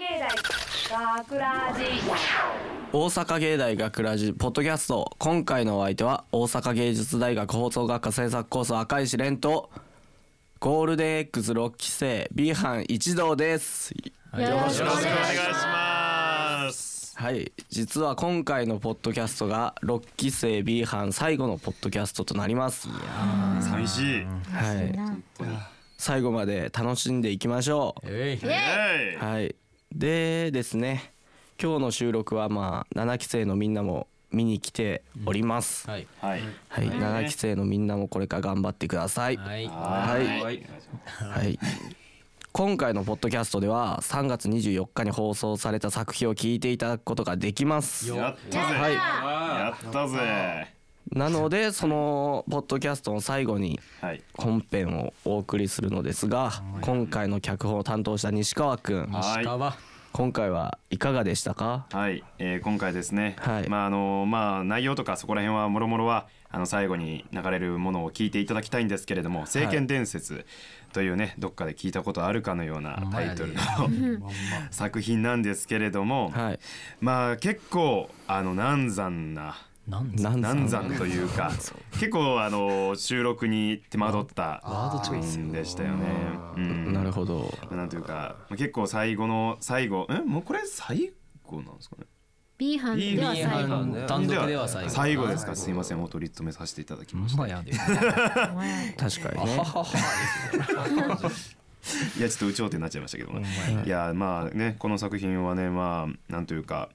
芸大学ラジ大阪芸大学ラジポッドキャスト今回のお相手は大阪芸術大学放送学科制作コース赤石蓮とゴールデン X6 期生 B 班一同ですよろしくお願いします。はい実は今回のポッドキャストが6期生 B 班最後のポッドキャストとなります寂しい。はい最後まで楽しんでいきましょうえい。はいでですね今日の収録はまあ7期生のみんなも見に来ております、はい。はい。はい、7期生のみんなもこれから頑張ってください。はい。はいはい。今回のポッドキャストでは3月24日に放送された作品を聞いていただくことができます。やったぜ。はい。やったぜ。なのでそのポッドキャストの最後にはい。本編をお送りするのですが、今回の脚本を担当した西川くん、はい。川。今回はいかがでしたか？はい、えー今回ですね、はいまああのまあ内容とかそこら辺はもろもろはあの最後に流れるものを聞いていただきたいんですけれども「聖剣伝説」というねどっかで聞いたことあるかのようなタイトルの 作品なんですけれども、はい。まあ結構あの難産な難産というか結構あの収録に手間取ったワードチョイスうんでしたよね。うんなるほど。なんというか結構最後の最後えもうこれ最後なんですかね？B 班では最後班単独では最後。最後ですか？すいませんお取り留めさせていただきました。確かにね。いやちょっと有頂天になっちゃいましたけどもいやまあねこの作品はねまあなんというか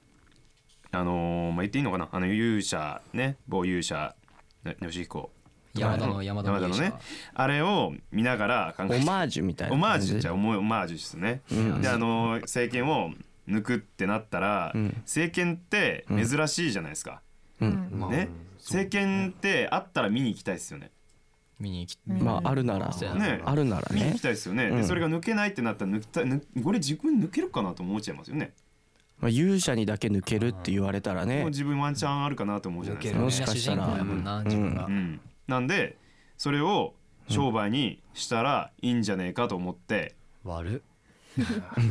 あのーまあ言っていいのかな？あの勇者ね某勇者ね吉彦山田の山田の山田のね。あれを見ながら考えオマージュみたいなオマー。ジュじゃあオマオマージュですね、であの政権を抜くってなったら、ん。政権って珍しいじゃないですか、うん。ね？政権ってあったら見に行きたいですよね。見に来まああるなら。そうやね。あるならね。見に行き。たいですよね、うん。でそれが抜けないってなったら抜きたこれ自分抜けるかなと思っちゃいますよねまあ勇者にだけ抜けるって言われたらね。もう。自分ワンチャンあるかなと思うじゃないですか。もしかしたら。主人公やもんなう。ん、なんでそれを商売にしたらいいんじゃねえかと思って、悪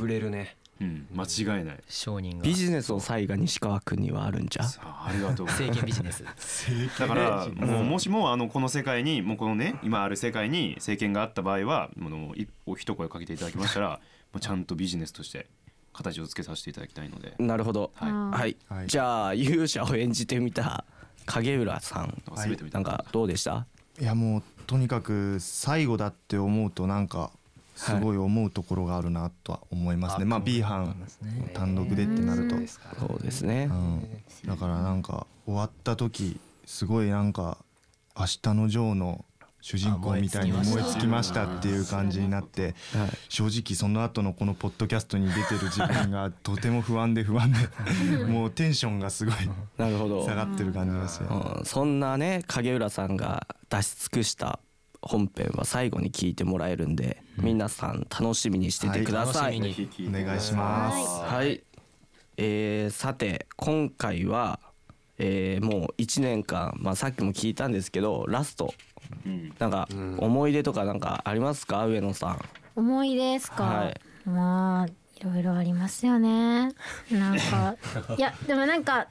売れるね。うん、間違いない。商人が。ビジネスの才が西川くんにはあるんじゃ？さあありがとう。ございます政権ビジネス。だからもうもしもあのこの世界にもうこのね今ある世界に政権があった場合はもう一お一声かけていただきましたらもうちゃんとビジネスとして形をつけさせていただきたいのでなるほど。ははい。はいじゃあ勇者を演じてみた影浦さん。全て見たなんかどうでした？いやもうとにかく最後だって思うとなんかすごい思うところがあるなとは思いますね、まあ B 班単独でってなると、そうですねう。ん、だからなんか終わった時すごいなんか「明日のジョー」の主人公みたいに燃え尽きましたっていう感じになってはい正直その後のこのポッドキャストに出てる自分がとても不安で不安で もうテンションがすごいなるほど。下がってる感じですよ。うんそんなね影浦さんが出し尽くした本編は最後に聞いてもらえるんで、皆さん楽しみにしててください。楽しみにお願いします。はい、えーさて今回は、えーもう1年間、まあ、さっきも聞いたんですけどラストうんなんか思い出とかなんかありますか？上野さん。思い出ですか、はい。まあいろいろありますよね。なんか いやでもなんか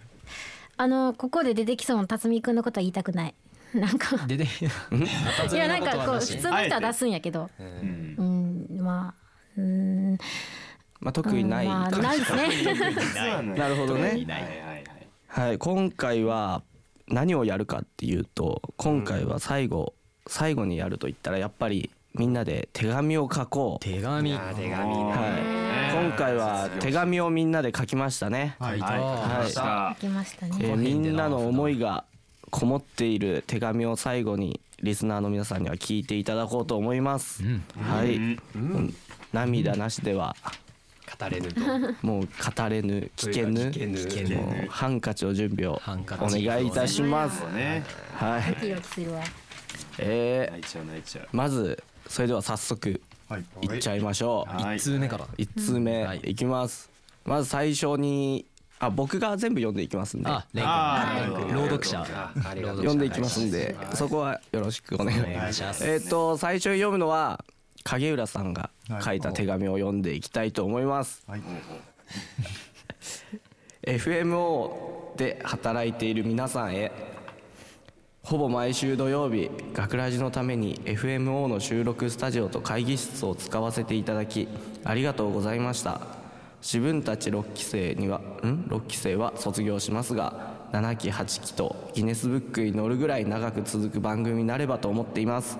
あのここで出てきそうな辰巳くんのことは言いたくない。なんかでで。いやなんかこう普通の人は出すんやけど。うん。うんまあうん。まあ、特にないまあな。いですね。なるほどね。はい、今回は何をやるかっていうと今回は最後、最後にやると言ったらやっぱりみんなで手紙を書こう。手紙。手紙はい、今回は手紙をみんなで書きましたね。はいはい。はい。した来ましたえねーみんなの思いがこもっている手紙を最後にリスナーの皆さんには聞いていただこうと思います。はい、うん。うん。涙なしでは語れぬと。もう語れぬ聞けぬ。聞けぬ。聞けぬ。もうハンカチの準備をおチ。願いいたします。ね。はい。えーまずそれでは早速はい。いっちゃいましょう。はい。一通目から。一通目はい。いきます。まず最初にあ僕が全部読んでいきますんで。あ。朗読者。読んでいきますんでそこはよろしくお願いお願いします。えっ、と最初に読むのは影浦さんが書いた手紙を読んでいきたいと思います、はい。FMO で働いている皆さんへほぼ毎週土曜日学ラジのために FMO の収録スタジオと会議室を使わせていただきありがとうございました。自分たち6期生にはん？6期生は卒業しますが7期8期とギネスブックに載るぐらい長く続く番組になればと思っています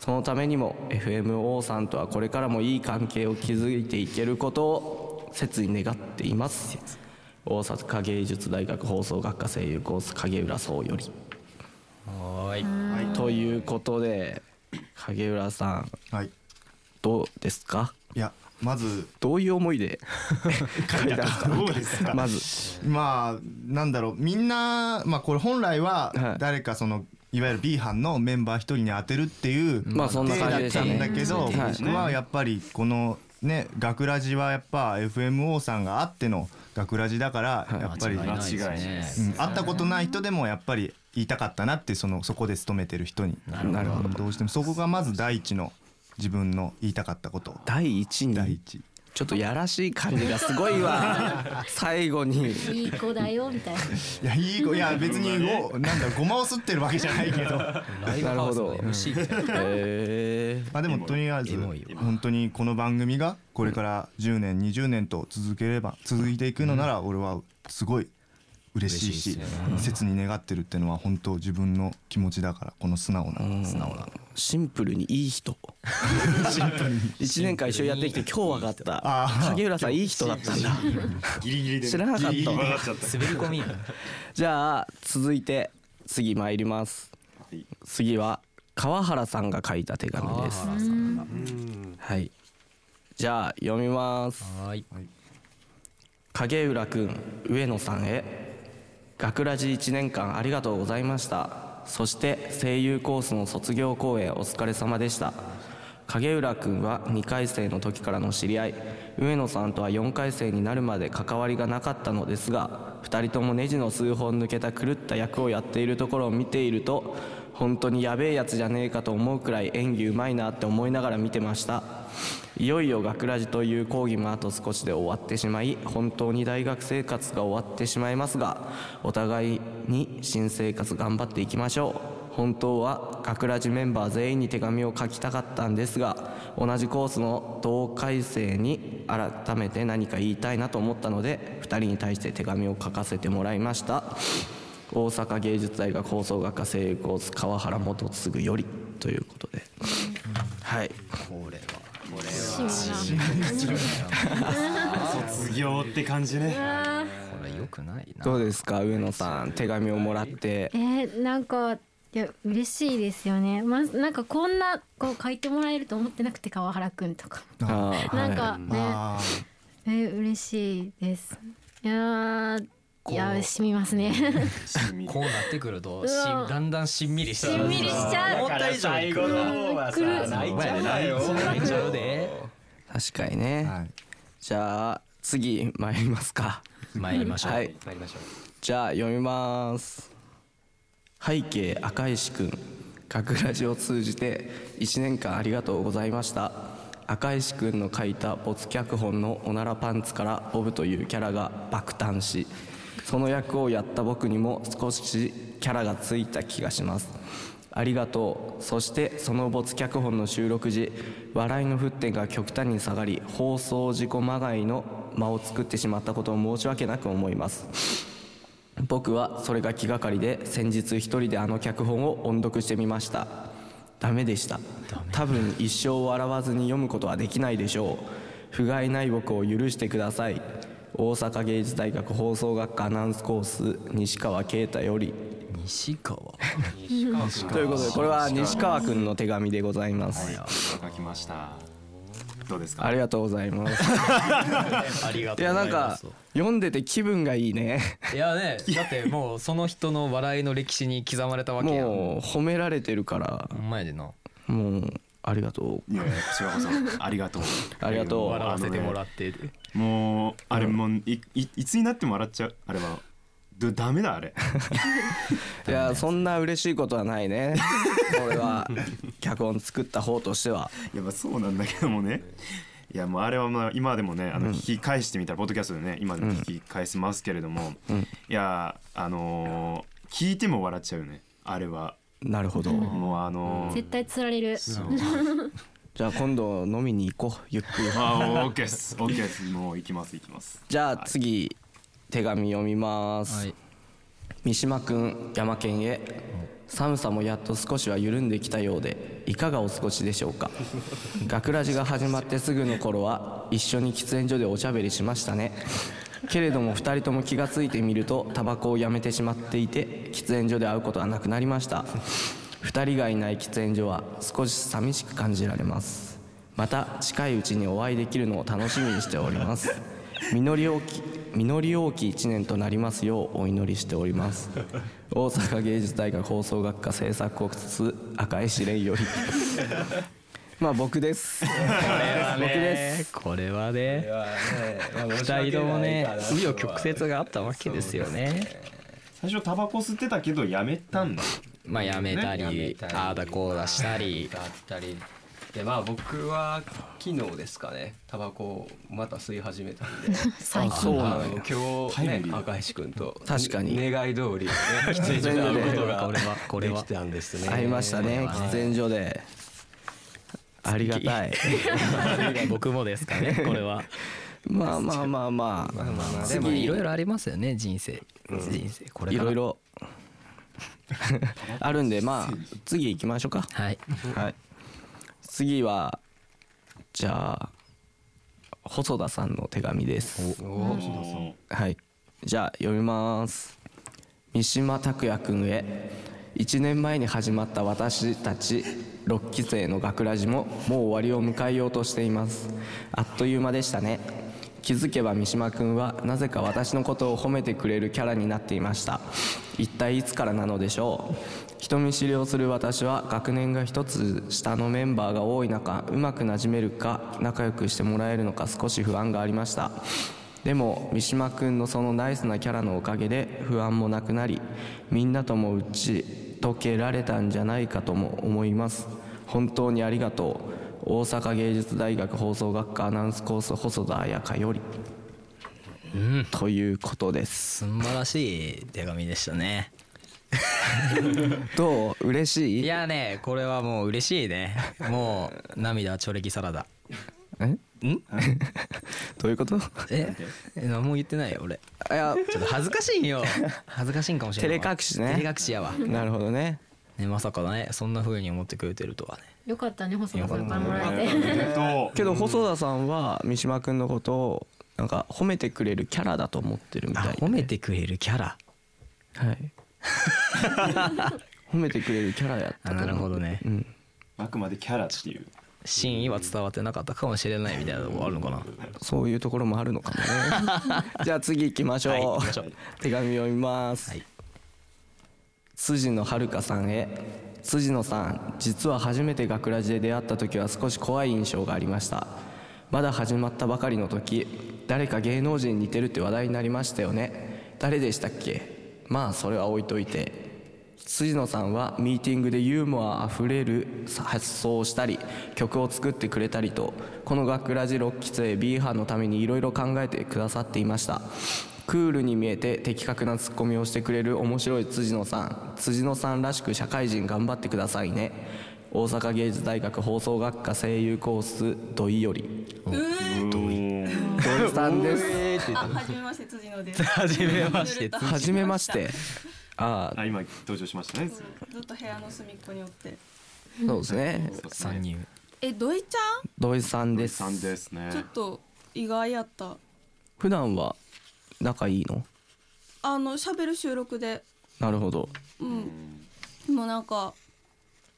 そのためにも FMO さんとはこれからもいい関係を築いていけることを切に願っています。大阪芸術大学放送学科声優コース影浦荘より。はーい。ということで影浦さんはい。どうですか？いやまず。どういう思いで？書いた。んですかどうですか？まず。まあなんだろう。みんなまあこれ本来ははい。誰かそのいわゆる B 班のメンバー一人に当てるっていうまあそんな感じでしたね体だったんだけどはい僕はやっぱりこのね学ラジはやっぱ FMO さんがあっての学ラジだからやっぱり、間違いない会ったことない人でもやっぱり言いたかったなってそのそこで勤めてる人に。なるほど。どうしてもそこがまず第一の自分の言いたかったこと。第一に？第一ちょっとやらしい感じがすごいわ。最後に。いい子だよみたいな。いやいい子いや別にごなんだごまをすってるわけじゃないけど。ライブハウスの MC みたいなえまあでもとりあえず本当にこの番組がこれから10年20年と続ければ続いていくのなら俺はすごい嬉しいし切に願ってるっていうのは本当自分の気持ちだからこの素直なー、素直な。シンプルにいい人。一年間一緒にやってきて今日分かった。あー。影浦さんいい人だったんだ。ギリギリで知らなかった。滑り込みやじゃあ続いて次参ります。はい次は川原さんが書いた手紙です。はい。じゃあ読みます。はーい。影浦くん上野さんへ学ラジ1年間ありがとうございました。そして声優コースの卒業公演お疲れ様でした。影浦くんは2回生の時からの知り合い。上野さんとは4回生になるまで関わりがなかったのですが2人ともネジの数本抜けた狂った役をやっているところを見ていると本当にやべえやつじゃねえかと思うくらい演技うまいなって思いながら見てました。いよいよ学ラジという講義もあと少しで終わってしまい本当に大学生活が終わってしまいますがお互いに新生活頑張っていきましょう。本当は学ラジメンバー全員に手紙を書きたかったんですが同じコースの同回生に改めて何か言いたいなと思ったので2人に対して手紙を書かせてもらいました。大阪芸術大学放送学科声優コース川原元次よりということで。卒業って感じね。これよくないな。どうですか上野さん手紙をもらって。えー、なんかいや嬉しいですよね。まずなんかこんなこう書いてもらえると思ってなくて川原くんとかなんかね、あ。えー、嬉しいです。いやーいやーしみますね。こうなってくるとだんだんしんみりしちゃう。しんみりしちゃう。思った以上に来る来る。泣いちゃうよ。泣いちゃうで確かにね、はい。じゃあ次参りますか。参りましょう。はい。参りましょう。じゃあ読みます。背景赤石くん。学ラジを通じて1年間ありがとうございました。赤石くんの書いた没脚本のおならパンツからボブというキャラが爆誕しその役をやった僕にも少しキャラがついた気がしますありがとう。そしてその没脚本の収録時笑いの沸点が極端に下がり放送事故まがいの間を作ってしまったことを申し訳なく思います。僕はそれが気がかりで先日一人であの脚本を音読してみました。ダメでした。多分一生笑わずに読むことはできないでしょう。不甲斐ない僕を許してください。大阪芸術大学放送学科アナウンスコース西川啓太より西川。ということでこれは西川くんの手紙でございます。書きました。どうですか？ありがとうございます。ありがとういやなんかございます読んでて気分がいいね。いやねだってもうその人の笑いの歴史に刻まれたわけやん。もう褒められてるから。ほんまやでな。もうありがとう。いやいやこちらこそありがとう。ありがとう。笑わせてもらっててもうあれもういいいつになっても笑っちゃう。あれはどダメだあれ。いやそんな嬉しいことはないね。これは脚本作った方としては。やっぱそうなんだけどもね。いいやもうあれはまあ今でもねあの聞き返してみたらポッドキャストでね今でも聞き返せますけれども、うん。いやあのー聞いても笑っちゃうよね。あれは。なるほど。もうあのー。絶対釣られる。じゃあ今度飲みに行こう。ゆっくり。あオッケーです。オッケーです。もう行きます行きます。じゃあ次手紙読みます、はい。三島くん山県へ。寒さもやっと少しは緩んできたようでいかがお過ごしでしょうか？学ラジが始まってすぐの頃は一緒に喫煙所でおしゃべりしましたね。けれども2人とも気がついてみるとタバコをやめてしまっていて喫煙所で会うことはなくなりました。2人がいない喫煙所は少し寂しく感じられます。また近いうちにお会いできるのを楽しみにしております。実り大き実り大きい一年となりますようお祈りしております。大阪芸術大学放送学科制作コース赤石蓮より。まあ僕です。僕です。これはね二人ともね紆余曲折があったわけですよね。最初タバコ吸ってたけどやめたんだ。まあやめたりああだこうだしたりでまあ僕は昨日ですかねタバコをまた吸い始めたんで。最近そうなのあの今日ね赤石君と確かに。願い通りね喫煙所で会うことがこれはこれはできたんですね。会いましたね喫煙所で。ありがたい。僕もですかねこれは。まあまあまあまあ。まあまあでもいろいろありますよね人生。人生これいろいろ。あるんでまあ次行きましょうか。はい。はい次はじゃあ細田さんの手紙です。はい。じゃあ読みます。三島拓也くんへ。1年前に始まった私たち6期生の学ラジももう終わりを迎えようとしています。あっという間でしたね。気づけば三島くんはなぜか私のことを褒めてくれるキャラになっていました。一体いつからなのでしょう人見知りをする私は学年が一つ下のメンバーが多い中うまくなじめるか仲良くしてもらえるのか少し不安がありました。でも三島くんのそのナイスなキャラのおかげで不安もなくなりみんなとも打ち解けられたんじゃないかとも思います。本当にありがとう。大阪芸術大学放送学科アナウンスコース細田彩香より、ということです。素晴らしい手紙でしたね どう？嬉しい？いやねこれはもう嬉しいね。もう涙ちょれきサラダ。え？ん？どういうこと？え？え何も言ってないよ俺。いや。ちょっと恥ずかしいんよ。恥ずかしいんかもしれない照れ隠しね。照れ隠しやわ。なるほどね。ねまさかね。そんな風に思ってくれてるとはね。よかったね細田さんからもらおえて。けど細田さんは三島君のことをなんか褒めてくれるキャラだと思ってるみたいで。あ褒めてくれるキャラ？はい 褒めてくれるキャラやったな。るほどね。うん。あくまでキャラっていう。真意は伝わってなかったかもしれないみたいなとこあるのかな。そういうところもあるのかもね。じゃあ次行きましょう,、はい行きましょう。手紙読みます、はい。辻野遥さんへ。辻野さん実は初めて学ラジで出会った時は少し怖い印象がありました。まだ始まったばかりの時誰か芸能人に似てるって話題になりましたよね。誰でしたっけ？まあそれは置いといて辻野さんはミーティングでユーモアあふれる発想をしたり曲を作ってくれたりとこの学ラジ6期生 B 班のためにいろいろ考えてくださっていました。クールに見えて的確なツッコミをしてくれる面白い辻野さん。辻野さんらしく社会人頑張ってくださいね。大阪芸術大学放送学科声優コース土井より。土井さんですあ、はじめまして辻野です。はじめましてはじめましてああ今登場しましたねずっと部屋の隅っこにおって。そうですね参入え、土井ちゃん土井さんですさんですね？ちょっと意外やった。普段は仲いいのあの喋る収録で、なるほどうん。でもなんか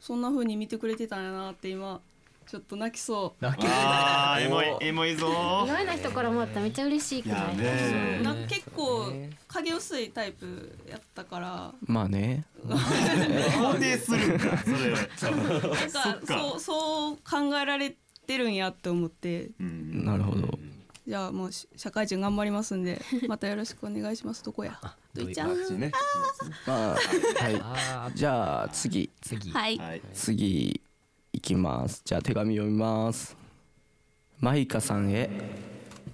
そんな風に見てくれてたんやなって今ちょっと泣きそあーエモいエモいぞ。意外な人からもらったらめっちゃ嬉しいくないいやう。ね。なんか結構影薄いタイプやったから、まあね。肯定するんかそれ。なんかそうそう考えられてるんやって思って、うん。なるほど。じゃあもうし社会人頑張りますんで、またよろしくお願いします。どこや？土井ちゃん。ね。まあはい。あじゃあ次。次。はい。はい。次いきます。じゃあ手紙読みます。マイカさんへ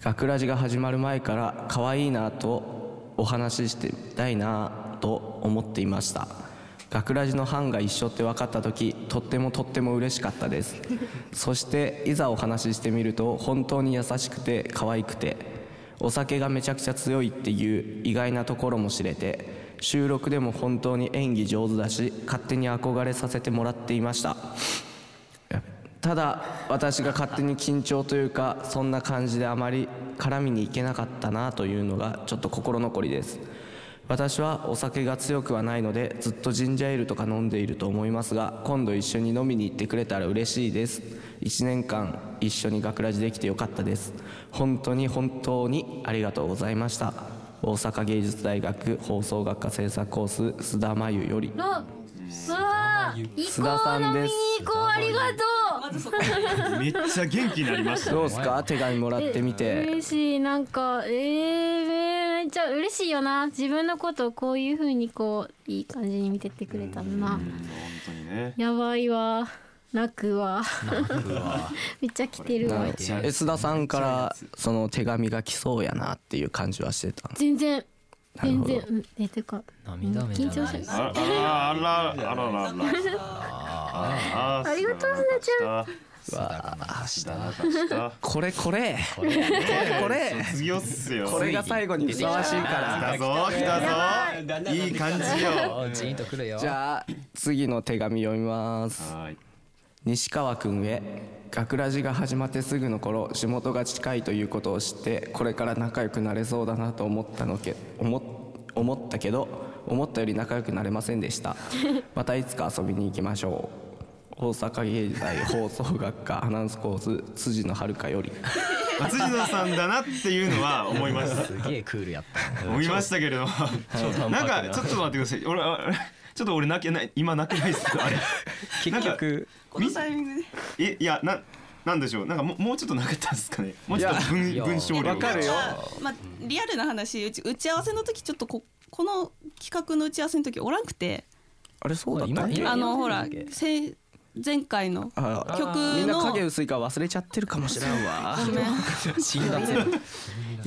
学ラジが始まる前から可愛いなとお話ししてみたいなと思っていました。学ラジの班が一緒って分かった時とってもとっても嬉しかったです。そしていざお話ししてみると本当に優しくて可愛くてお酒がめちゃくちゃ強いっていう意外なところも知れて収録でも本当に演技上手だし勝手に憧れさせてもらっていました。ただ私が勝手に緊張というかそんな感じであまり絡みに行けなかったなというのがちょっと心残りです。私はお酒が強くはないのでずっとジンジャーエールとか飲んでいると思いますが今度一緒に飲みに行ってくれたら嬉しいです。1年間一緒に学ラジできてよかったです。本当に本当にありがとうございました。大阪芸術大学放送学科制作コース須田真由より。のうわー行須田さんです。ありがとまずそこ。めっちゃ元気になりましたねどうですか？手紙もらってみうて。嬉しい。なんかえー、めっちゃ嬉しいよな。自分のことをこういう風にこういい感じに見てってくれたのな。本当にね。やばいわ。泣くわ。めっちゃ来てるわ。え須田さんからその手紙が来そうやなっていう感じはしてた。全然。全然。うん。えてか涙目じ緊張しゃないですあらあらあらあら あらあありがとうすなちゃん。これこれ。これこれ。卒業っすよ。これが最後にふさわしいから。来たぞ来たぞ。い。い感じよ。じゃあ次の手紙読みます。はい。西川くんへ学ラジが始まってすぐの頃仕事が近いということを知ってこれから仲良くなれそうだなと思ったのけ思っ思ったけど思ったより仲良くなれませんでした。またいつか遊びに行きましょう大阪芸大放送学科アナウンスコース辻野遥より。あ辻野さんだなっていうのは思いましたすげえクールやった。思いましたけれども。な。んかちょっと待ってください。俺あちょっと俺泣けない今泣けないっすあれ。結局。このタイミングで。えいやななんでしょう。なんかもうもうちょっとなかったんですかね。もうちょっと文いや文章量。わかるよ。まあリアルな話うち打ち合わせの時ちょっとここの企画の打ち合わせの時おらんくて。あれそうだったっけ今あのほらせ前回のあ曲みんなの影薄いから忘れちゃってるかもしれんわ。ごめん。死んだぜごめん。ごめん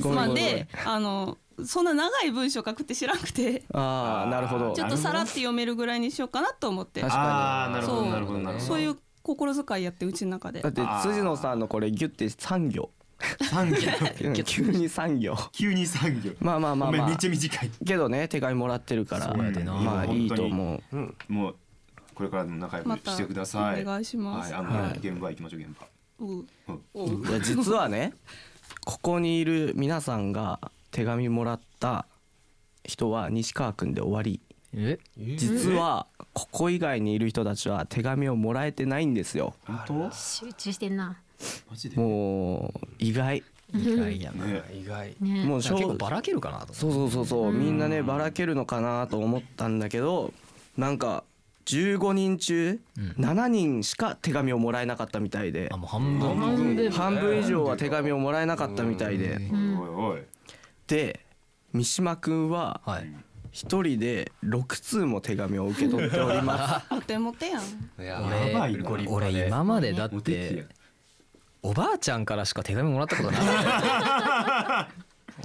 ごめんまあであのそんな長い文章書くって知らなくて。ああなるほど。ちょっとさらって読めるぐらいにしようかなと思って。確かに。ああなるなるほどなるほど。そういう心遣いやってうちの中で。だって辻野さんのこれギュッて3行。産業うん急に3行。急に産業まあまあまあまあ。ごめっちゃ短い。けどね手紙もらってるから。まあいいと本思うもうこれからも仲良くしてください。お願いします。はいあの現場行きましょう現場。うん。いや実はねここにいる皆さんが手紙もらった人は西川くんで終わり。え？実はここ以外にいる人たちは手紙をもらえてないんですよ。本集中してんな。当マジで？もう意外。意外やな。ね。意外。ね。もう結構正ばらけるかなとそうそうそうそう。みんなねばらけるのかなと思ったんだけどなんか15人中7人しか手紙をもらえなかったみたいで。う半分。半分半分以上は手紙をもらえなかったみたいで。で三島くん。ははい一人で6通も手紙を受け取っておりますモテモテやん。いや俺俺で今までだっておばあちゃん。からしか手紙もらったことない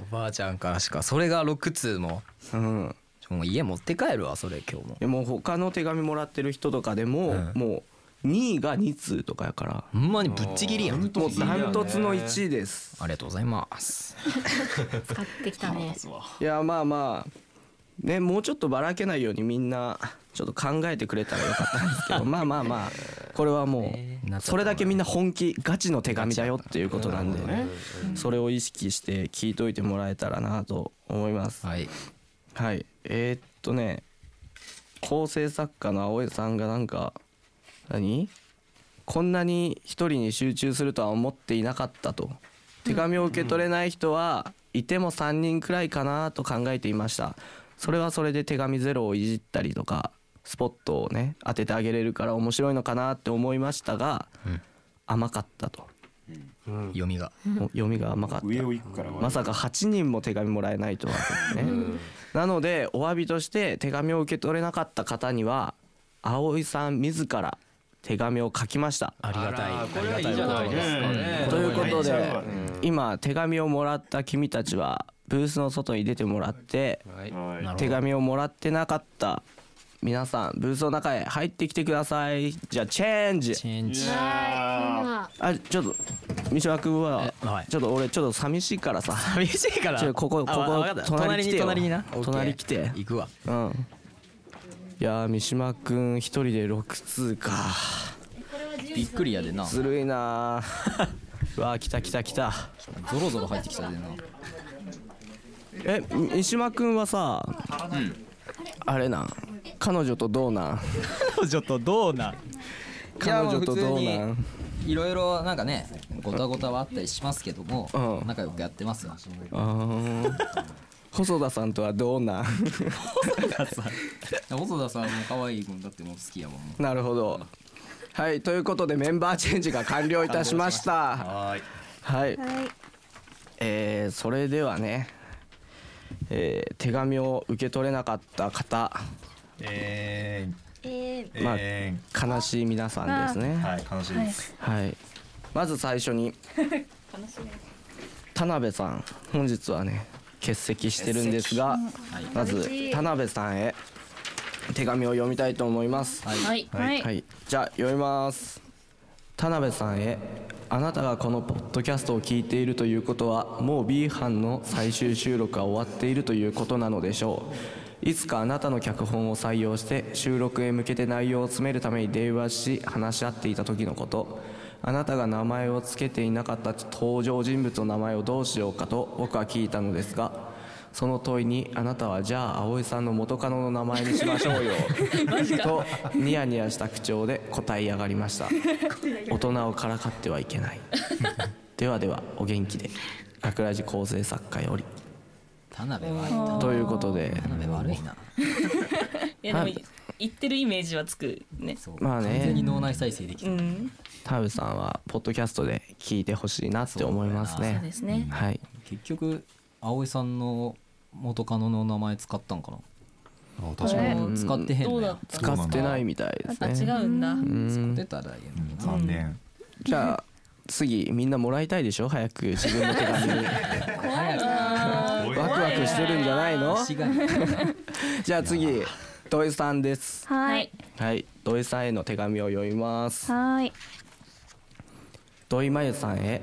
おばあちゃん。からしかそれが6通もうんもう家持って帰るわそれ今日も。でも他の手紙もらってる人とかでもうん。もう2位が2通とかやから。ほんまにぶっちぎりやん。もうダントツの1位です。ありがとうございます。使ってきたね。いやまあまあねもうちょっとばらけないようにみんなちょっと考えてくれたらよかったんですけど。まあまあまあこれはもうそれだけみんな本気ガチの手紙だよっていうことなんでそれを意識して聞いといてもらえたらなと思います。はい。はいえーっとね構成作家の青江さんがなんか何？こんなに一人に集中するとは思っていなかったと。手紙を受け取れない人はいても3人くらいかなと考えていました。それはそれで手紙ゼロをいじったりとかスポットをね当ててあげれるから面白いのかなって思いましたが、うん。甘かったと読みが。読みが甘かった。上を行くからまさか8人も手紙もらえないとはね、なのでお詫びとして手紙を受け取れなかった方には葵さん自ら手紙を書きました。ありがたいこれはいいじゃないですかね。ということで今手紙をもらった君たちはブースの外に出てもらって手紙をもらってなかった皆さんブースの中へ入ってきてください。じゃあチェンジ。チェンジ。あちょっと三島君はえはいちょっと俺ちょっと寂しいからさ。寂しいから。ちょここここ隣来てよ隣にな。隣来て行くわ。うん。いやー三島君一人で6通か。びっくりやでな。ずるいなー。う わー来た来た来た。ゾロゾロ入ってきたでな。え三島君はさ、あれなん？彼女とどうなん？彼女とどうなん？彼女とどうなん？いろいろなんかねごたごたはあったりしますけども、うん。仲良くやってますよ。細田さんとはどうなん。細田さんも可愛いもんだってもう好きやもん。なるほど。はいということでメンバーチェンジが完了いたしました。はい。はい、はい。えーそれではね、えー手紙を受け取れなかった方ええーまあえ悲しい皆さんですね。はい悲しいです。はい。まず最初に田辺さん本日はね欠席してるんですがまず田辺さんへ手紙を読みたいと思います。はい。はい。はい、じゃあ読みます。田辺さんへあなたがこのポッドキャストを聞いているということはもう B 班の最終収録は終わっているということなのでしょういつかあなたの脚本を採用して収録へ向けて内容を詰めるために電話し話し合っていた時のこと。あなたが名前を付けていなかった登場人物の名前をどうしようかと僕は聞いたのですがその問いにあなたはじゃあ葵さんの元カノの名前にしましょうよ。とニヤニヤした口調で答えやがりました。大人をからかってはいけない。ではではお元気で。学ラジ構成作家より田辺はということで。田辺悪いな。いやでも言ってるイメージはつくね。そう。まあね。完全に脳内再生できた、うん。田辺さんはポッドキャストで聞いてほしいなって思いますそうねですね。はい。結局葵さんの元カノの名前使ったんかな？あ確かに。え使ってへんどうだっのやた使ってないみたいでますた違ねうんだうん。使ってたらいいのにな。残念。じゃあ次みんなもらいたいでしょ？早く自分の手紙 ワクワクしてるんじゃないの？違 うじゃあ次土井さんです。ははい。いはい。土井さんへの手紙を読みます。はい。土井真由さんへ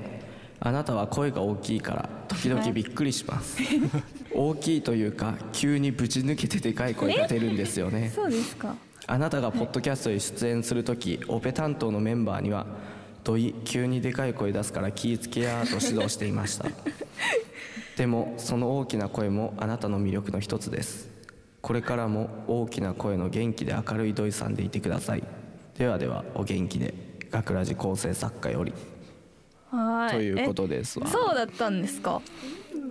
あなたは声が大きいから時々びっくりします。大きいというか急にぶち抜けてでかい声が出るんですよね。そうですか。あなたがポッドキャストに出演する時オペ担当のメンバーには「土井急にでかい声出すから気ぃつけや」と指導していましたでもその大きな声もあなたの魅力の一つです。これからも大きな声の元気で明るい土井さんでいてください。ではではお元気で学ラジ構成作家より。はい。ということですわ。えそうだったんですか？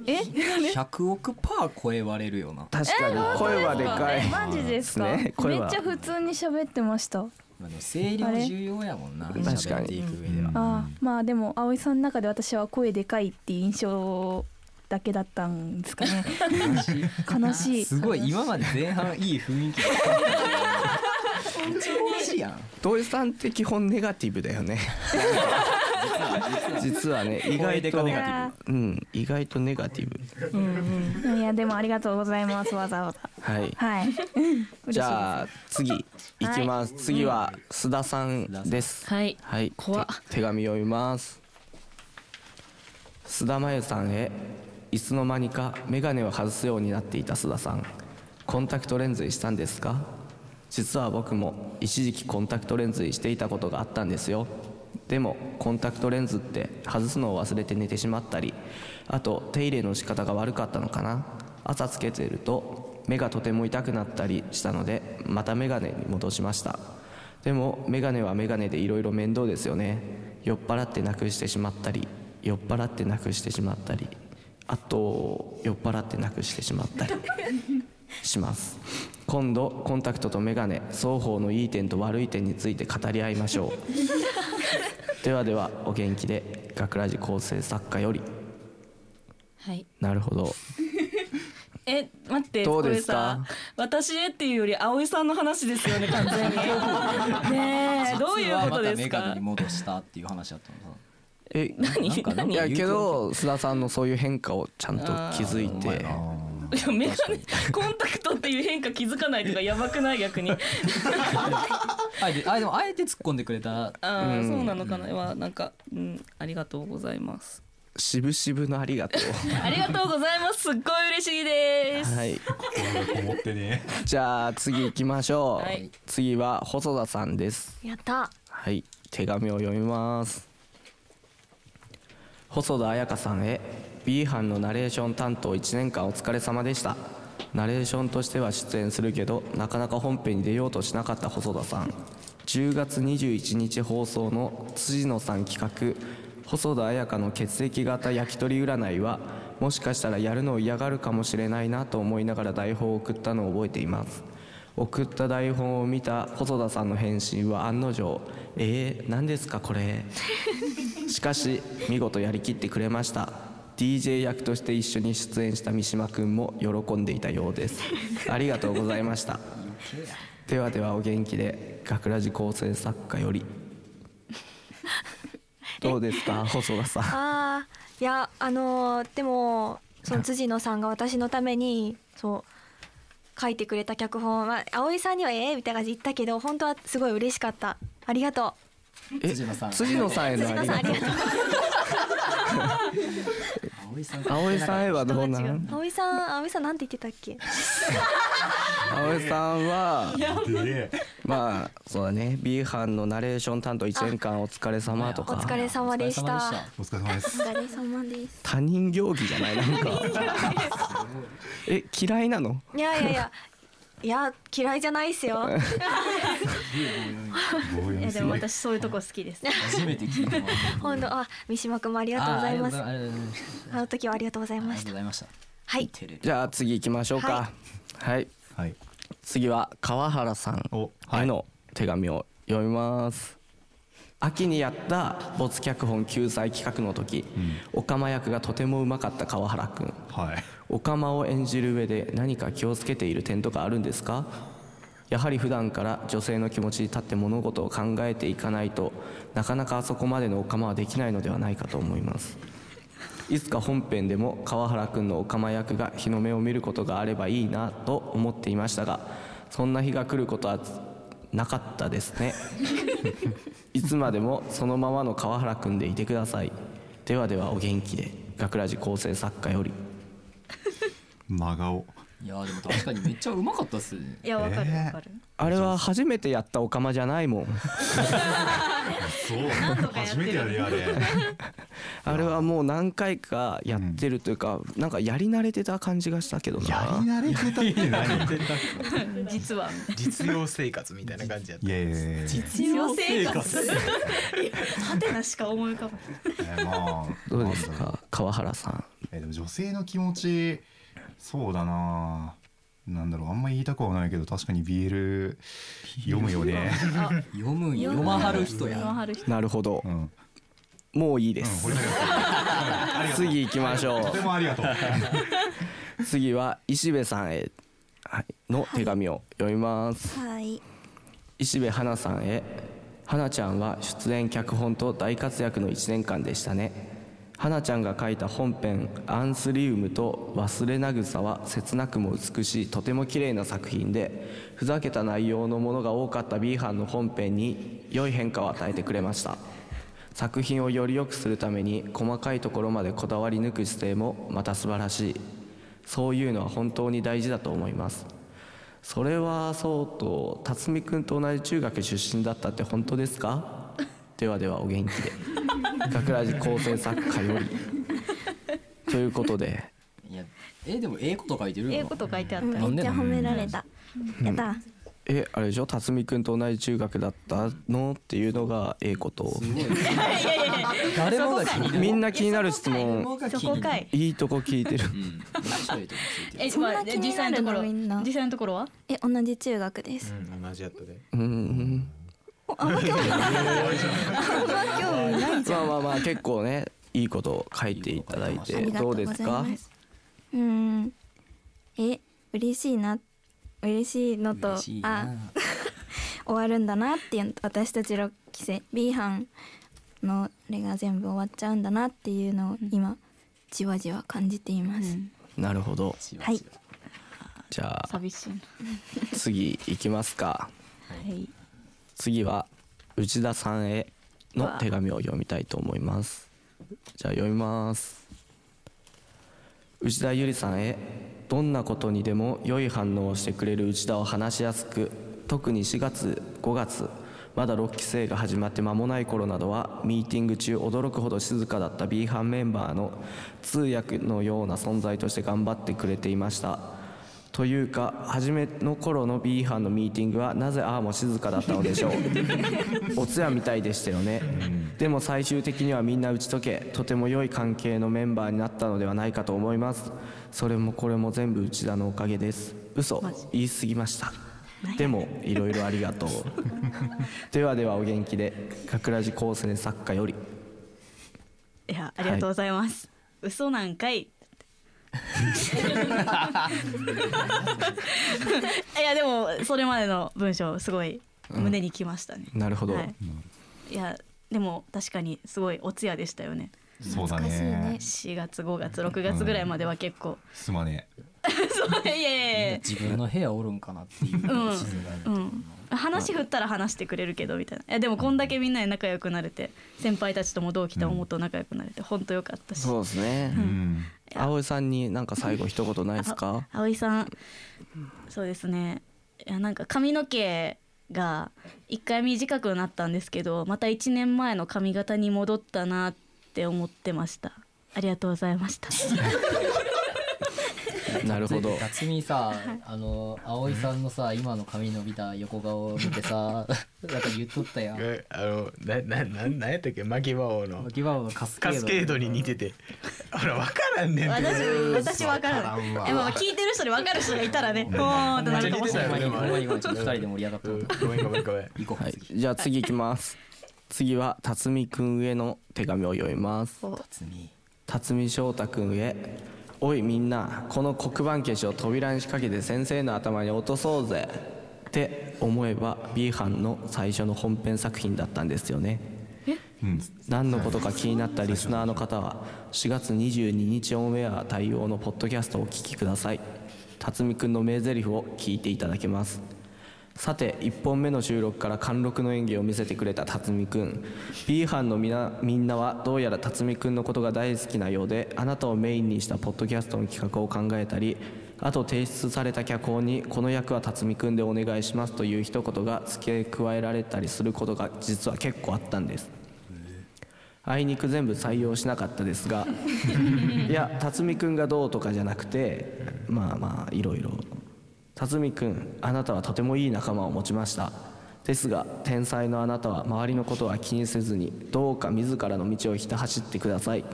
え？100億パー超え割れるよな。確かに声はでかい。えマジですか？ねめっちゃ普通に喋ってました。まあ声量重要やもんな。確かに。あーまあでも葵さんの中で私は声でかいっていう印象だけだったんですかね。悲しい。すごい今まで前半いい雰囲気。だっためっちゃ悲しいやん。土井さんって基本ネガティブだよね。実はね 意外とネガうん意外とネガティブ。いやでもありがとうございますわざわざ。はい。はい。じゃあ次いきます、次は須田さんです。はい。はい。手紙読みます。須田真由さんへいつの間にか眼鏡を外すようになっていた須田さん。コンタクトレンズにしたんですか？実は僕も一時期コンタクトレンズにしていたことがあったんですよ。でもコンタクトレンズって外すのを忘れて寝てしまったりあと手入れの仕方が悪かったのかな。朝つけてると目がとても痛くなったりしたのでまた眼鏡に戻しました。でも眼鏡は眼鏡でいろいろ面倒ですよね。酔っ払ってなくしてしまったり酔っ払ってなくしてしまったり。あと酔っ払ってなくしてしまったりします。今度コンタクトと眼鏡双方のいい点と悪い点について語り合いましょう。ではではお元気で学ラジ構成作家より。はい。なるほど。え待ってどうこれですか？さ私へっていうより葵さんの話ですよね完全に。ねえどういうことですか？実はまたメガネに戻したっていう話だったのえ何？何？いやけど須田さんのそういう変化をちゃんと気づいて。いやメガネコンタクトっていう変化気づかないとかやばくない？逆に。あえてあでもあえて突っ込んでくれた。ああ、うん。そうなのかな？はなんかうんありがとうございます。渋々のありがとう。ありがとうございます。すっごい嬉しいです。はい。思ってね。じゃあ次行きましょう、はい。次は細田さんです。やった。はい。手紙を読みます細田彩香さんへ B 班のナレーション担当1年間お疲れ様でした。ナレーションとしては出演するけどなかなか本編に出ようとしなかった細田さん。10月21日放送の辻野さん企画細田彩香の血液型焼き鳥占いはもしかしたらやるのを嫌がるかもしれないなと思いながら台本を送ったのを覚えています。送った台本を見た細田さんの返信は案の定「えー、何ですかこれ」しかし見事やりきってくれました。DJ 役として一緒に出演した三島くんも喜んでいたようです。ありがとうございました。ではではお元気で学ラジ構成作家より。どうですか細田さん？あーいやあのーでもその辻野さんが私のためにそう書いてくれた脚本は葵さんにはええみたいな感じで言ったけど本当はすごい嬉しかったありがとえ辻野さん。辻野さんへのありがとう。葵さん。葵さんへはどうなうん葵さん葵さんなんて言ってたっけ？葵さんはまあそうだね。B 班のナレーション担当1年間お疲れ様とおか疲れ様でした。お疲れ様でお疲れ様です。他人行儀じゃないなんか。え嫌いなの？いやいやいやいや嫌いじゃないっすよ。いやでも私そういうとこ好きです。初めて聞いたわ。本当あ三島君もありがとうございます。あの時はありがとうございありがました。とうございました。はい。じゃあ次行きましょうか。はい、はい。次は川原さんへの手紙を読みます、秋にやった没脚本救済企画の時、オカマ役がとてもうまかった川原くんはいオカマを演じる上で何か気をつけている点とかあるんですか？やはり普段から女性の気持ちに立って物事を考えていかないとなかなかあそこまでのオカマはできないのではないかと思います。いつか本編でも川原くんのオカマ役が日の目を見ることがあればいいなと思っていましたがそんな日が来ることはなかったですね。いつまでもそのままの川原くんでいてください。ではではお元気で学ラジ構成作家より。真顔。いやでも確かにめっちゃうまかったっすね。いやわかるわかる、あれは初めてやったオカマじゃないもん。そう。初めてやるよあれ。あれはもう何回かやってるというか、なんかやり慣れてた感じがしたけどな。やり慣れてたって何？実は。実用生活みたいな感じやったいやいやいや実用生活。はてなしか思い浮かばないえーまあ。どうですか？川原さん。えーでも女性の気持ちそうだな。なんだろう。あんまり言いたくはないけど確かに BL 読むよね。読む読まはる人や。はる人。なるほど、うん。もういいです、うん 次行きましょとてうもありがとう。次は石部さんへはいの手紙を読みます、はい。石部花さんへ。花ちゃんは出演脚本と大活躍の1年間でしたね花ちゃんが書いた本編「アンスリウム」と「忘れなぐさ」は切なくも美しいとても綺麗な作品でふざけた内容のものが多かった B 班の本編に良い変化を与えてくれました。作品をより良くするために細かいところまでこだわり抜く姿勢もまた素晴らしい。そういうのは本当に大事だと思います。それはそうと辰巳君と同じ中学出身だったって本当ですか？ではではお元気で。学ラジ構成作家より。ということで。いやえでもええこと書いてるええこと書いてあった。めっちゃ褒められた。やった。えあれでしょ？辰巳君と同じ中学だったの？っていうのがええこと。すごい。誰もがみんな気になる質問。そこかい。いいとこ聞いてる。えまあ気になるの実際のところ。実際のところは？え同じ中学です。同じやったで。うーんあんま興味ない。あんま興味ないじゃん。まあまあまあ結構ねいいことを書いていただいてどうですか？うん。え嬉しいな。嬉しいのとあ 終わるんだなっていう私たち6期生 B 班のあれが全部終わっちゃうんだなっていうのを今じわじわ感じています、なるほど。はい。じゃあ寂しい。な次いきますか。はい次は内田さんへの手紙を読みたいと思います。じゃあ読みます。内田ゆりさんへどんなことにでも良い反応をしてくれる内田を話しやすく特に4月5月まだ6期生が始まって間もない頃などはミーティング中驚くほど静かだった B 班メンバーの通訳のような存在として頑張ってくれていましたというか初めの頃の B 班のミーティングはなぜああも静かだったのでしょう。お通夜みたいでしたよね、でも最終的にはみんな打ち解けとても良い関係のメンバーになったのではないかと思います。それもこれも全部内田のおかげです。嘘言い過ぎました。でもいろいろありがとう。ではではお元気で学ラジ高専作家より。いやありがとうございます、嘘なんかい いやでもそれまでの文章すごい胸にきましたね、なるほど、はい。いやでも確かにすごいお通夜でしたよね。そうだね。懐かしいね。4月5月6月ぐらいまでは結構、すまね そういやいやいや自分の部屋おるんかなっていう話振ったら話してくれるけどみたいな。いやでもこんだけみんなで仲良くなれて先輩たちとも同期とももっと仲良くなれて本当良かったし、そうですね、葵さんになんか最後一言ないですか？葵さん。そうですね。いやなんか髪の毛が一回短くなったんですけどまた1年前の髪型に戻ったなって思ってました。ありがとうございました なるほど。辰巳さあの葵さんのさ今の髪伸びた横顔を見てさ なんか言っとったやん。えあのななななんやったっけ？巻き場王の。巻き場王のカスケード。カスケードに似てて。ほら分からんねんて。私私分からないえまあまあ聞いてる人で分かる人がいたらね。おーってなるかもしれないほんまに。ごめんちょっと二人で盛り上がったごめんごめんごめん。行こう。はい、じゃあ次いきます。次は辰巳くんへの手紙を読みます。辰巳。辰巳翔太くんへおいみんなこの黒板消しを扉に仕掛けて先生の頭に落とそうぜって思えば B 班の最初の本編作品だったんですよね。何のことか気になったリスナーの方は4月22日オンエア対応のポッドキャストをお聞きください。辰巳くんの名台詞を聞いていただけますさて1本目の収録から貫禄の演技を見せてくれた辰巳くん。B 班のみなみんなはどうやら辰巳くんのことが大好きなようであなたをメインにしたポッドキャストの企画を考えたりあと提出された脚本にこの役は辰巳くんでお願いしますという一言が付け加えられたりすることが実は結構あったんです。あいにく全部採用しなかったですが いや辰巳くんがどうとかじゃなくてまあまあいろいろ辰巳くんあなたはとてもいい仲間を持ちました。ですが天才のあなたは周りのことは気にせずにどうか自らの道をひた走ってください。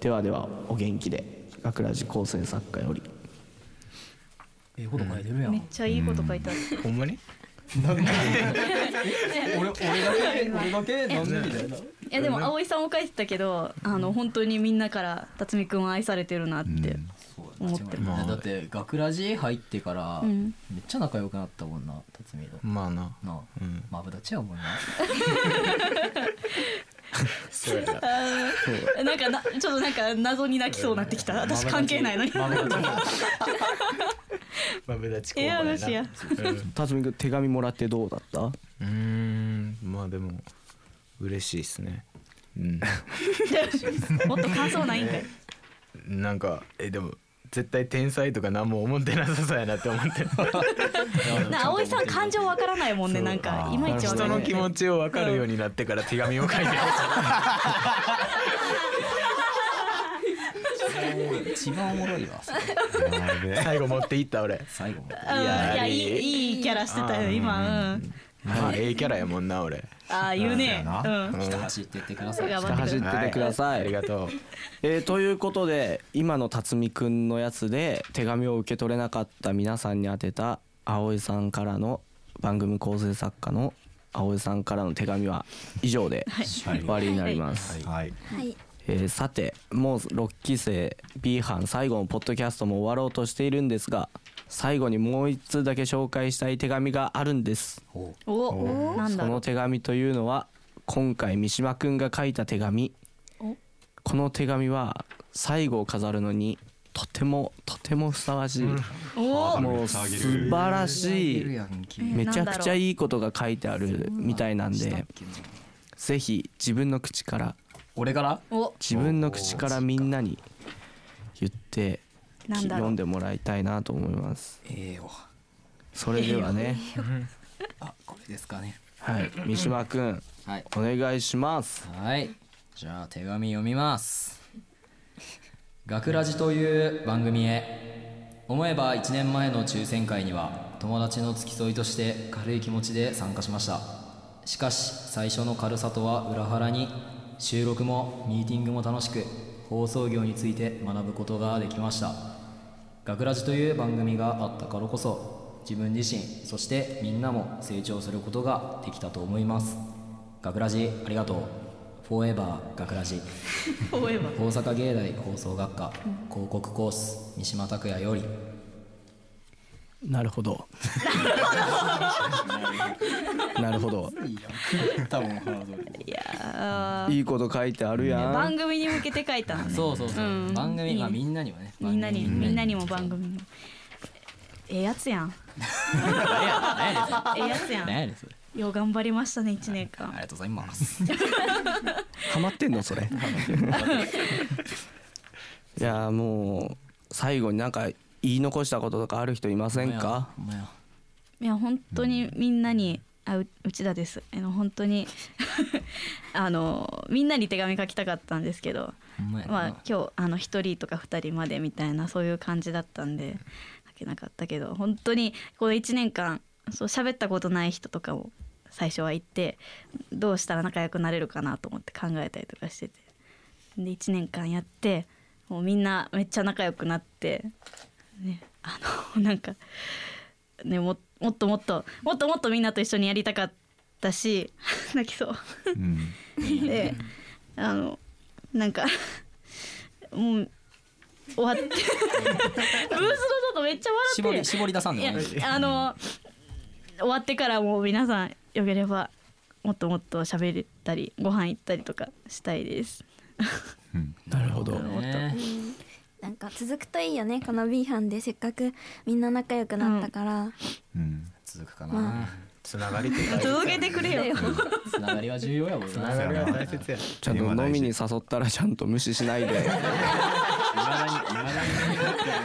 ではではお元気で学ラジ構成作家より。ええこと書いてるやん。めっちゃいいこと書いてある、ほんまに？なんで俺俺だけ？俺だけ？なんで？みたいないやでも葵さんも書いてたけどあの本当にみんなから辰巳くんは愛されてるなって思ってまだって学ラジ入ってからうん。めっちゃ仲良くなったもんな辰巳とまあななあマブダチやもんな。そうやな。すなんかなちょっとなんか謎に泣きそうになってきた。私関係ないのに。マブダチええ話や辰巳くん手紙もらってどうだった？うーんまあでも嬉しいですね。うん。もっと感想ないんかい。なんかえでも絶対天才とか何も思ってなさそうやなって思って な葵さん感情わからないもんねなんかいまいち人の気持ちを分かるようになってから手紙を書いて一番おもろいわ 最後持っていった俺。最後うんいやいいいいキャラしてたよ今。うんまあええキャラやもんな俺。ああ言うね。うん。ひた走ってってください。頑張下走っててください、ありがとう。えーということで今の辰巳くんのやつで手紙を受け取れなかった皆さんに宛てた葵さんからの番組構成作家の葵さんからの手紙は以上で終わりになります、はい。はい。えーさてもう6期生 B 班最後のポッドキャストも終わろうとしているんですが最後にもう一通だけ紹介したい手紙があるんです。お。なんだろう。その手紙というのは今回三島くんが書いた手紙。お。この手紙は最後を飾るのにとてもとてもふさわしい、お。もう素晴らしい。めちゃくちゃいいことが書いてあるみたいなんでぜひ自分の口から俺から？自分の口からみんなに言って読んでもらいたいなと思います。ええよそれではね。あこれですかね。はい。三島くんはい。お願いします。はい。じゃあ手紙読みます「学ラジという番組へ。思えば1年前の抽選会には友達の付き添いとして軽い気持ちで参加しました。しかし最初の軽さとは裏腹に収録もミーティングも楽しく放送業について学ぶことができました学ラジという番組があったからこそ自分自身そしてみんなも成長することができたと思います。学ラジありがとう。フォーエバー学ラジ。大阪芸大放送学科広告コース三島拓也より なるほど。なるほど。多分いやいいこと書いてあるやん。番組に向けて書いたのね。そうそうそう、ん。番組がみんなにもね。みんなにみんなにも番組も。ええやつやん。ええやつやん。何それよ。う頑張りましたね一年間。ありがとうございます。ハマってんの？それ。いやもう最後になんか言い残したこととかある人いませんか？いや本当にみんなにあう内田です。あの本当に あのみんなに手紙書きたかったんですけどまあ今日あの一人とか二人までみたいなそういう感じだったんで書けなかったけど本当にこの1年間そう喋ったことない人とかも最初は行ってどうしたら仲良くなれるかなと思って考えたりとかしてて。で1年間やってもうみんなめっちゃ仲良くなってねあの なんかねももっともっともっともっとみんなと一緒にやりたかったし泣きそう。であのなんかもう終わって。ブースの外めっちゃ笑って。絞り絞り出さんあの終わってからもう皆さんよければもっともっと喋れたりご飯行ったりとかしたいです。なるほどなんか続くといいよねこの B 班でせっかくみんな仲良くなったから、続くかまなつながりっ続けてくれよ。つながりは重要やもんな。つな。がりは大切や。ちゃんと飲みに誘ったらちゃんと無視しないで。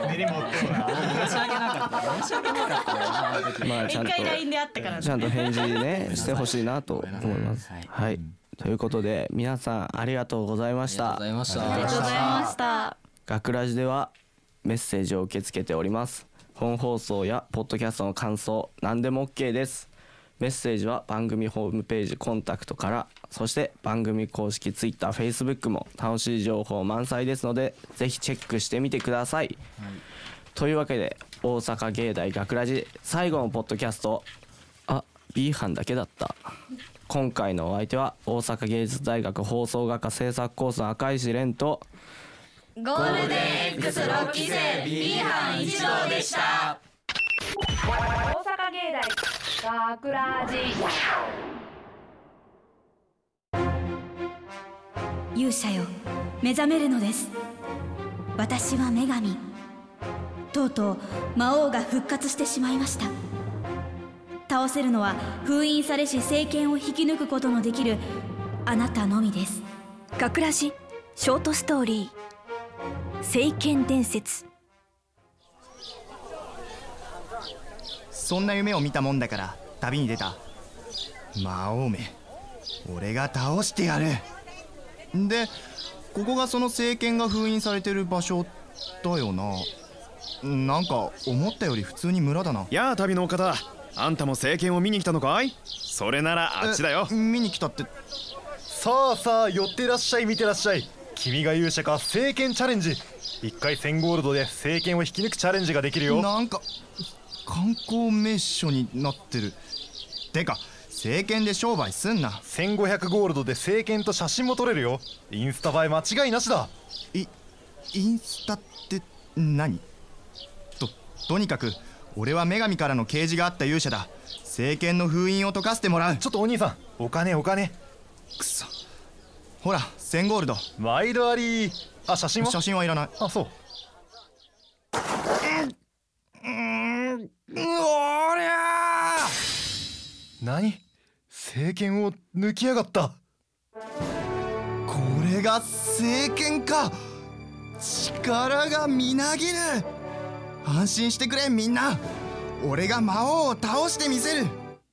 根に持ってもら申し訳なかった申し訳なかった。よなあの時まあちゃんと一回 LINE で会ったからね。ちゃんと返事ねしてほしいなと思います。はい。ということで皆さんありがとうございました。ありがとうございました。ありがとうございました。学ラジではメッセージを受け付けております。本放送やポッドキャストの感想何でも OK です。メッセージは番組ホームページコンタクトからそして番組公式 TwitterFacebook も楽しい情報満載ですのでぜひチェックしてみてください、というわけで大阪芸大学ラジ最後のポッドキャストあ B 班だけだった。今回のお相手は大阪芸術大学放送学科制作コースの赤石蓮とゴールデン X6 期生 B 班一同でした。大阪芸大学ラジ勇者よ目覚めるのです。私は女神。とうとう魔王が復活してしまいました。倒せるのは封印されし聖剣を引き抜くことのできるあなたのみです。学ラジショートストーリー。聖剣伝説。そんな夢を見たもんだから旅に出た。魔王め俺が倒してやる。でここがその聖剣が封印されてる場所だよな。なんか思ったより普通に村だな。やあ旅のお方あんたも聖剣を見に来たのかい？それならあっちだよ。見に来たって。さあさあ寄ってらっしゃい見てらっしゃい君が勇者か聖剣チャレンジ。1回1000ゴールドで聖剣を引き抜くチャレンジができるよ。なんか観光名所になってる。てか聖剣で商売すんな。1500ゴールドで聖剣と写真も撮れるよ。インスタ映え間違いなしだ。いインスタって何？ととにかく俺は女神からの啓示があった勇者だ。聖剣の封印を解かせてもらう。ちょっとお兄さんお金お金。くそほら1000ゴールド。毎度あり。あ写真は？写真はいらない。あそう。うんおりゃ何？聖剣を抜きやがった。これが聖剣か。力がみなぎる。安心してくれみんな。俺が魔王を倒してみせる。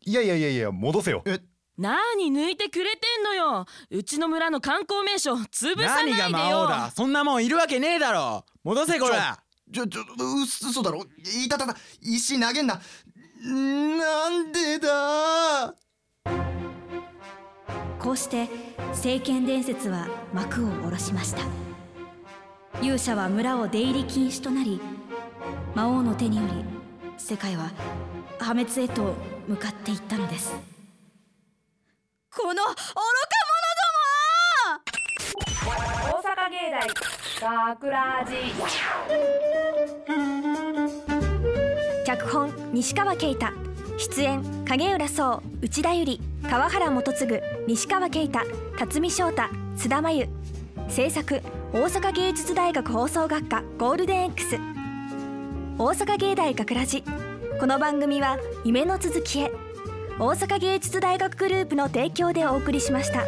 いやいやいやいや戻せよ。え何抜いてくれてんのよ。うちの村の観光名所潰さないでよ。何が魔王だ。そんなもんいるわけねえだろ。戻せこら。ちょちょう嘘だろ。いたたた。石投げんな。なんでだ？こうして聖剣伝説は幕を下ろしました。勇者は村を出入り禁止となり魔王の手により世界は破滅へと向かっていったのですこの愚か大阪芸大学ラジ脚本西川圭太。出演影浦壮内田由里川原元次西川圭太辰巳翔太津田真由。制作大阪芸術大学放送学科ゴールデン X 大阪芸大学ラジ。この番組は夢の続きへ大阪芸術大学グループの提供でお送りしました。